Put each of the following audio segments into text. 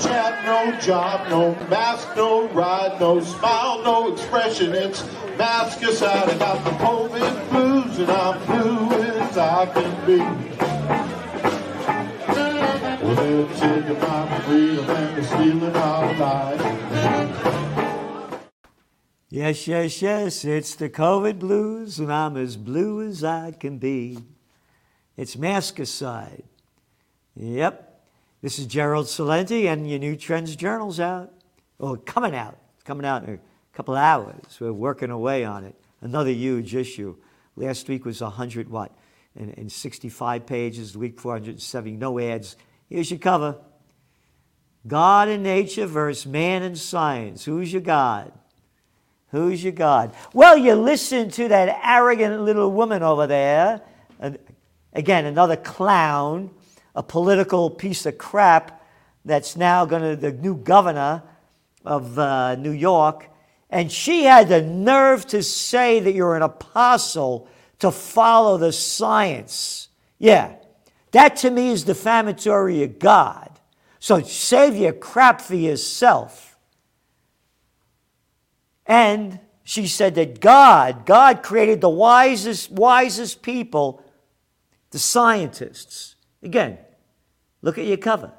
chat, no job, no mask, no ride, no smile, no expression. It's Maskicide. I got the COVID blues and I'm blue as I can be. Well, they're taking my freedom and they're stealing our lives. Yes, yes, yes, it's the COVID blues, and I'm as blue as I can be. It's Maskicide. Yep. This is Gerald Celente, and your new Trends Journal's out. Well, coming out. Coming out in a couple hours. We're working away on it. Another huge issue. Last week was 100 what? And, and 65 pages. The week 470. No ads. Here's your cover. God and nature versus man and science. Who's your God? Who's your God? Well, you listen to that arrogant little woman over there. And again, another clown, a political piece of crap that's now going to, the new governor of uh, New York. And she had the nerve to say that you're an apostle to follow the science. Yeah, that to me is defamatory of God. So save your crap for yourself. And she said that God, God created the wisest, wisest people, the scientists. Again, look at your cover.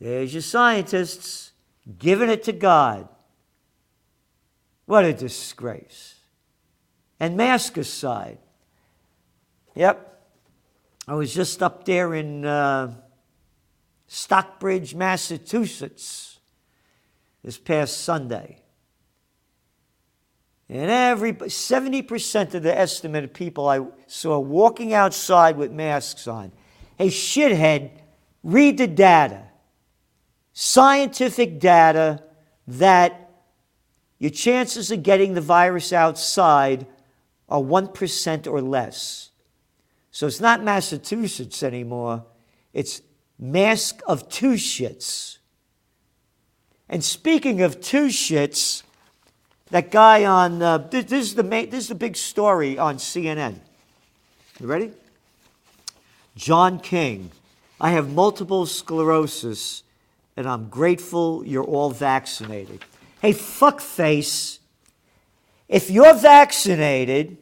There's your scientists giving it to God. What a disgrace. And Maskicide. Yep. I was just up there in uh, Stockbridge, Massachusetts this past Sunday. And every 70% of the estimate of people I saw walking outside with masks on. Hey, shithead, read the data. Scientific data that your chances of getting the virus outside are 1% or less. So it's not Massachusetts anymore, it's mask of two shits. And speaking of two shits, that guy on uh, this, this, is the main, this is the big story on CNN. You ready? John King. I have multiple sclerosis, and I'm grateful you're all vaccinated. Hey, fuckface, if you're vaccinated,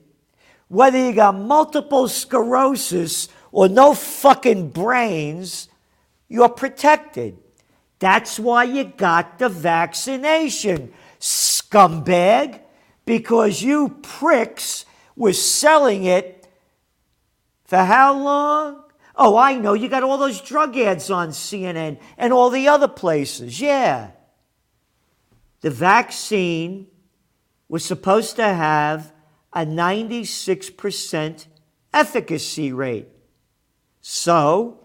whether you got multiple sclerosis or no fucking brains, you're protected. That's why you got the vaccination, scumbag, because you pricks were selling it for how long? Oh, I know. You got all those drug ads on CNN and all the other places. Yeah. The vaccine was supposed to have a 96% efficacy rate. So,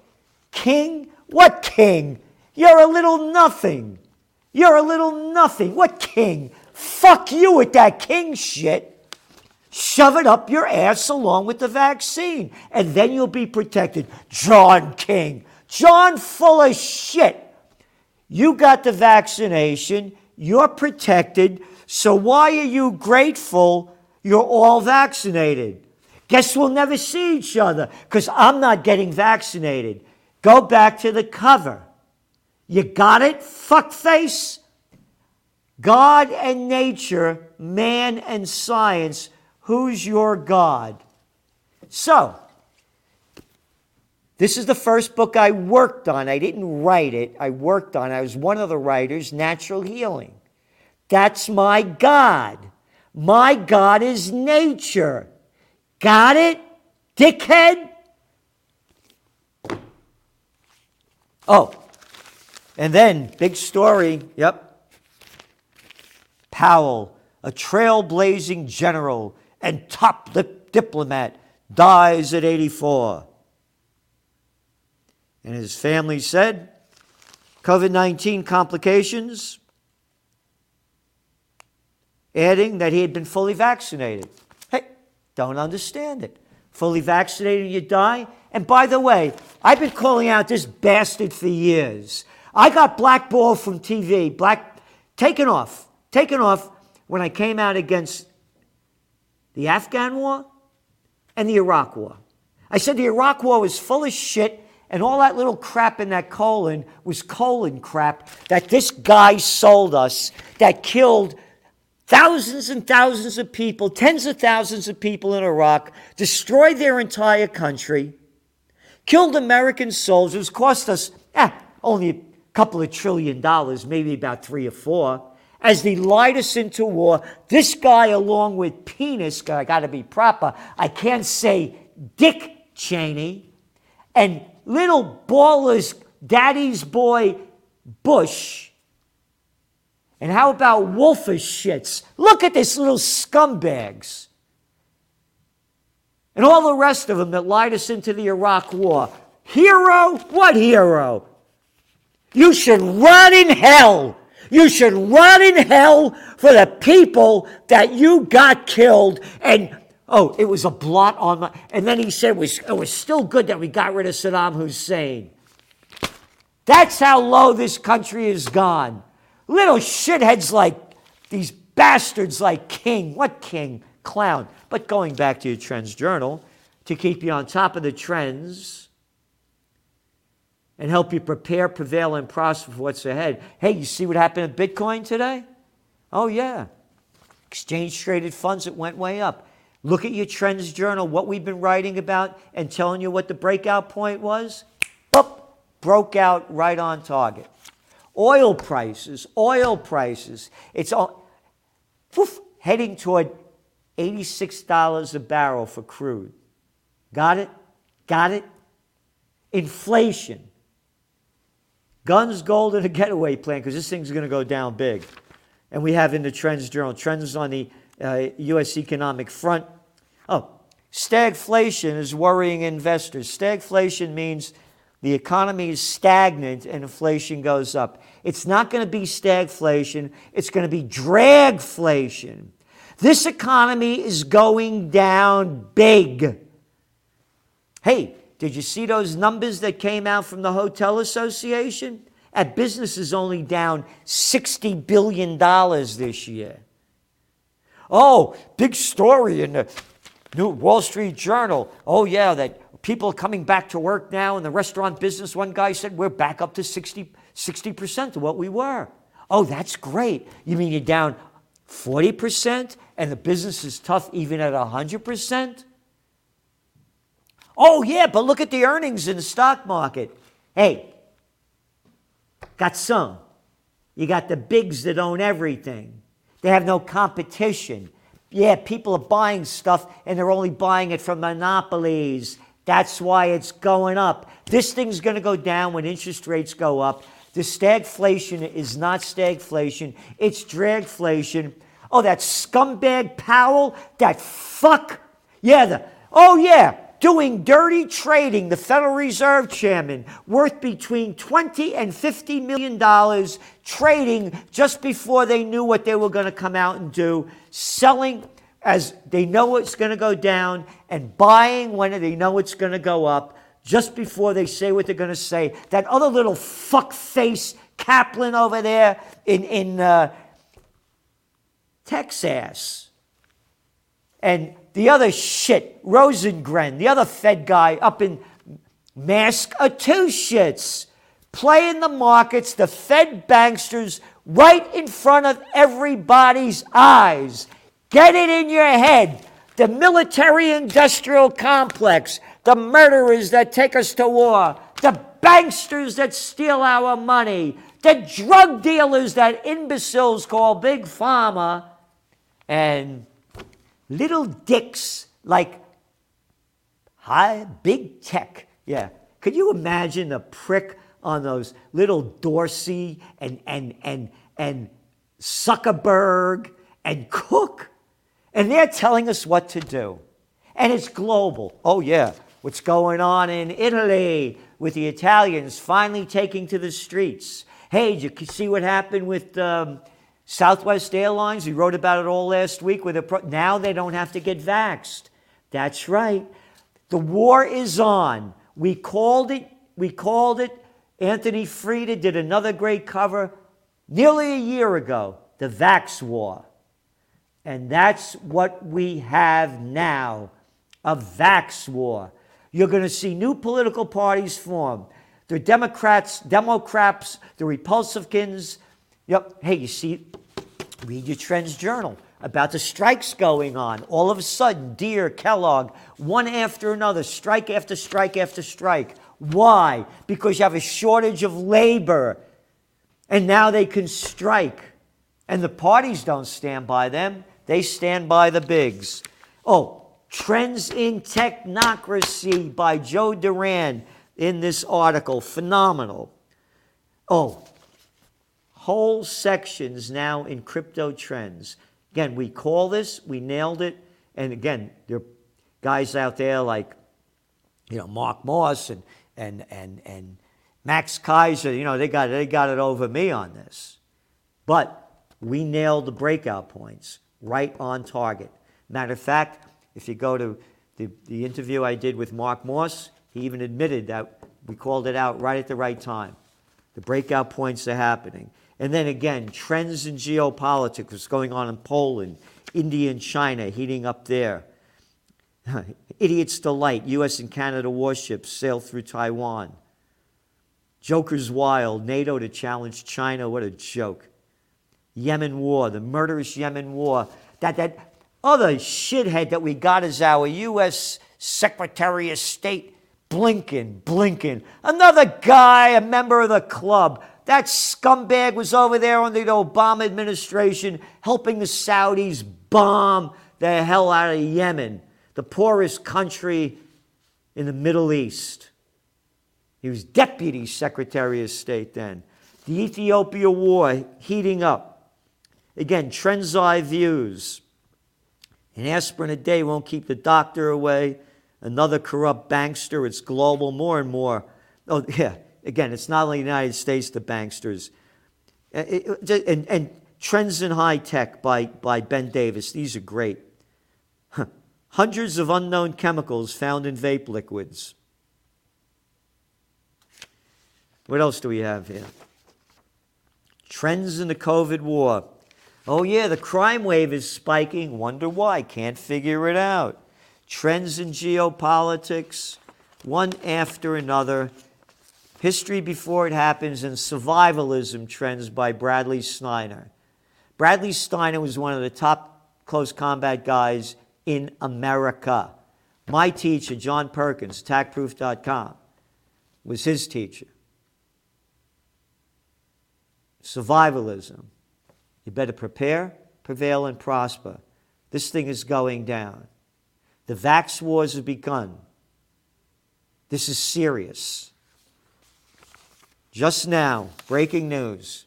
King, what king? You're a little nothing. You're a little nothing. What king? Fuck you with that king shit. Shove it up your ass along with the vaccine, and then you'll be protected. John King. John, full of shit. You got the vaccination, you're protected, so why are you grateful you're all vaccinated? Guess we'll never see each other because I'm not getting vaccinated. Go back to the cover. You got it, fuckface? God and nature, man and science, who's your God? So, this is the first book I worked on. I didn't write it, I worked on it. I was one of the writers, Natural Healing. That's my God. My God is nature. Got it, dickhead? Oh, and then, big story, yep. Powell, a trailblazing general and top lip diplomat, dies at 84. And his family said COVID 19 complications, adding that he had been fully vaccinated. Hey, don't understand it. Fully vaccinated, you die. And by the way, I've been calling out this bastard for years. I got blackballed from TV, black, taken off, taken off when I came out against the Afghan war and the Iraq war. I said the Iraq war was full of shit And all that little crap in that colon was colon crap that this guy sold us that killed thousands and thousands of people, tens of thousands of people in Iraq, destroyed their entire country, killed American soldiers, cost us eh, only a couple of trillion dollars, maybe about three or four. As they lied us into war, this guy, along with penis, I got to be proper, I can't say Dick Cheney, and little ballers, daddy's boy Bush. And how about wolfish shits? Look at this little scumbags. And all the rest of them that lied us into the Iraq war. Hero? What hero? You should run in hell. You should run in hell for the people that you got killed and Oh, it was a blot on my. And then he said it was, it was still good that we got rid of Saddam Hussein. That's how low this country has gone. Little shitheads like these bastards like King. What King? Clown. But going back to your Trends Journal, to keep you on top of the trends and help you prepare, prevail, and prosper for what's ahead. Hey, you see what happened to Bitcoin today? Oh, yeah. Exchange traded funds, it went way up. Look at your trends journal, what we've been writing about and telling you what the breakout point was. Boop, broke out right on target. Oil prices, oil prices. It's all poof, heading toward $86 a barrel for crude. Got it? Got it? Inflation. Guns, gold, and a getaway plan because this thing's going to go down big. And we have in the Trends Journal, trends on the uh, U.S. economic front. Oh, stagflation is worrying investors. Stagflation means the economy is stagnant and inflation goes up. It's not going to be stagflation, it's going to be dragflation. This economy is going down big. Hey, did you see those numbers that came out from the Hotel Association? That business is only down $60 billion this year. Oh, big story in the New Wall Street Journal. Oh, yeah, that people are coming back to work now in the restaurant business. One guy said we're back up to 60, 60% of what we were. Oh, that's great. You mean you're down 40% and the business is tough even at 100%? Oh, yeah, but look at the earnings in the stock market. Hey, got some. You got the bigs that own everything. They have no competition. Yeah, people are buying stuff and they're only buying it from monopolies. That's why it's going up. This thing's going to go down when interest rates go up. The stagflation is not stagflation, it's dragflation. Oh, that scumbag Powell, that fuck. Yeah, the, oh, yeah, doing dirty trading, the Federal Reserve chairman, worth between 20 and 50 million dollars trading just before they knew what they were going to come out and do, selling as they know it's going to go down and buying when they know it's going to go up just before they say what they're going to say. That other little fuck face Kaplan over there in, in uh, Texas. And the other shit, Rosengren, the other Fed guy up in shits. Playing the markets, the Fed banksters, right in front of everybody's eyes. Get it in your head. The military industrial complex, the murderers that take us to war, the banksters that steal our money, the drug dealers that imbeciles call Big Pharma, and little dicks like high, big tech. Yeah. Could you imagine the prick on those little Dorsey and, and, and, and Zuckerberg and Cook? And they're telling us what to do. And it's global. Oh, yeah. What's going on in Italy with the Italians finally taking to the streets? Hey, did you see what happened with um, Southwest Airlines, we wrote about it all last week. Where pro- now they don't have to get vaxxed. That's right. The war is on. We called it. We called it. Anthony Freda did another great cover nearly a year ago. The Vax War. And that's what we have now a Vax War. You're going to see new political parties form. The Democrats, Democrats, the Republicans. Yep. Hey, you see, read your Trends Journal about the strikes going on. All of a sudden, Deere, Kellogg, one after another, strike after strike after strike. Why? Because you have a shortage of labor. And now they can strike. And the parties don't stand by them, they stand by the bigs. Oh, Trends in Technocracy by Joe Duran in this article. Phenomenal. Oh, whole sections now in crypto trends. Again, we call this, we nailed it. And again, there are guys out there like, you know, Mark Moss and, and, and, and Max Keiser, you know, they got, they got it over me on this. But we nailed the breakout points right on target. Matter of fact, if you go to the, the interview I did with Mark Moss, he even admitted that we called it out right at the right time. The breakout points are happening. And then again, trends in geopolitics, what's going on in Poland, India and China heating up there. Idiot's Delight, US and Canada warships sail through Taiwan. Joker's Wild, NATO to challenge China, what a joke. Yemen war, the murderous Yemen war. That, that other shithead that we got is our U.S. Secretary of State, Blinken. Blinken. Another guy, a member of the club. That scumbag was over there under the Obama administration helping the Saudis bomb the hell out of Yemen, the poorest country in the Middle East. He was Deputy Secretary of State then. The Ethiopia war heating up. Again, trend's eye views. An aspirin a day won't keep the doctor away. Another corrupt bankster. It's global more and more. Oh, yeah. Again, it's not only the United States, the banksters. Uh, and, and Trends in High Tech by, by Ben Davis. These are great. Hundreds of unknown chemicals found in vape liquids. What else do we have here? Trends in the COVID war. Oh, yeah, the crime wave is spiking. Wonder why. Can't figure it out. Trends in geopolitics, one after another. History Before It Happens and Survivalism Trends by Bradley Steiner. Bradley Steiner was one of the top close combat guys in America. My teacher, John Perkins, attackproof.com, was his teacher. Survivalism. You better prepare, prevail, and prosper. This thing is going down. The vax wars have begun. This is serious. Just now, breaking news.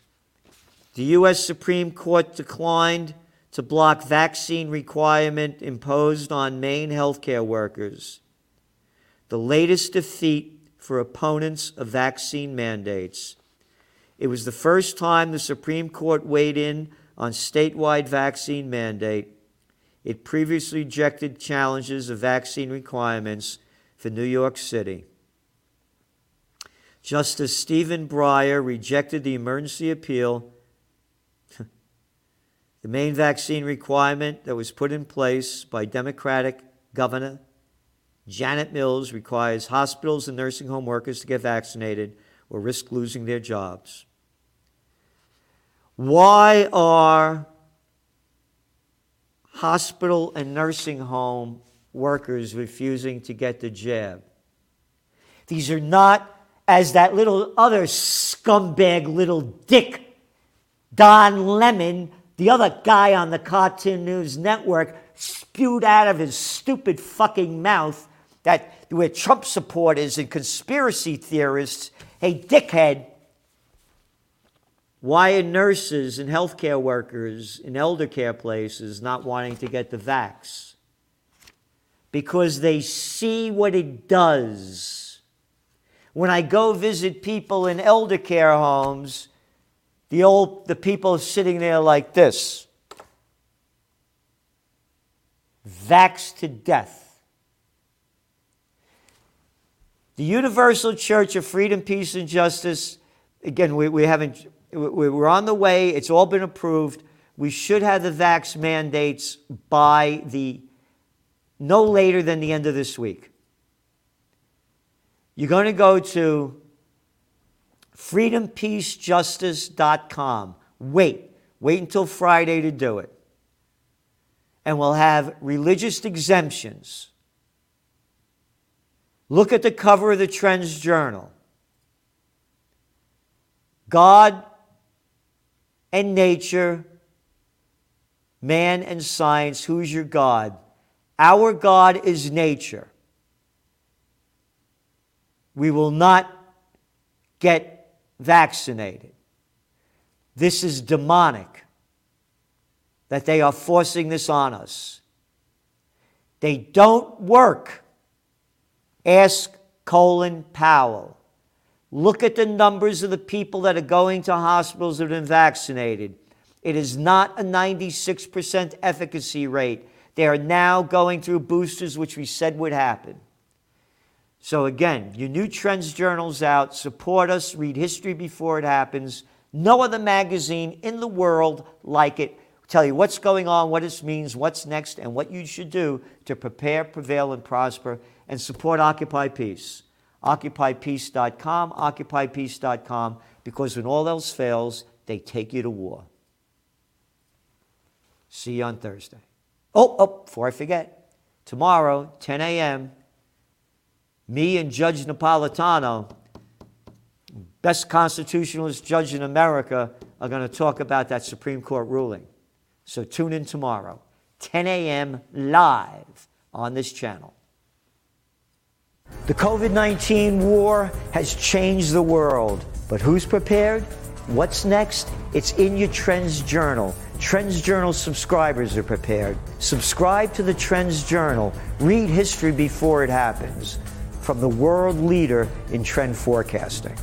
The U.S. Supreme Court declined to block vaccine requirement imposed on Maine healthcare workers. The latest defeat for opponents of vaccine mandates. It was the first time the Supreme Court weighed in on statewide vaccine mandate. It previously rejected challenges of vaccine requirements for New York City. Justice Stephen Breyer rejected the emergency appeal. the main vaccine requirement that was put in place by Democratic Governor Janet Mills requires hospitals and nursing home workers to get vaccinated or risk losing their jobs. Why are hospital and nursing home workers refusing to get the jab? These are not, as that little other scumbag little dick, Don Lemon, the other guy on the Cartoon News Network, spewed out of his stupid fucking mouth that we're Trump supporters and conspiracy theorists. Hey, dickhead, why are nurses and healthcare workers in elder care places not wanting to get the vax? Because they see what it does. When I go visit people in elder care homes, the old the people sitting there like this. Vaxxed to death. The Universal Church of Freedom, Peace, and Justice, again, we, we haven't we're on the way. It's all been approved. We should have the vax mandates by the no later than the end of this week. You're going to go to freedompeacejustice.com. Wait. Wait until Friday to do it. And we'll have religious exemptions. Look at the cover of the Trends Journal. God and nature, man and science, who's your God? Our God is nature. We will not get vaccinated. This is demonic that they are forcing this on us. They don't work. Ask Colin Powell. Look at the numbers of the people that are going to hospitals that have been vaccinated. It is not a 96% efficacy rate. They are now going through boosters, which we said would happen. So, again, your new Trends Journal's out. Support us. Read history before it happens. No other magazine in the world like it. Tell you what's going on, what it means, what's next, and what you should do to prepare, prevail, and prosper, and support Occupy Peace. OccupyPeace.com, OccupyPeace.com, because when all else fails, they take you to war. See you on Thursday. Oh, oh, before I forget, tomorrow, 10 a.m., me and Judge Napolitano, best constitutionalist judge in America, are going to talk about that Supreme Court ruling. So tune in tomorrow, 10 a.m. live on this channel. The COVID 19 war has changed the world, but who's prepared? What's next? It's in your Trends Journal. Trends Journal subscribers are prepared. Subscribe to the Trends Journal. Read history before it happens from the world leader in trend forecasting.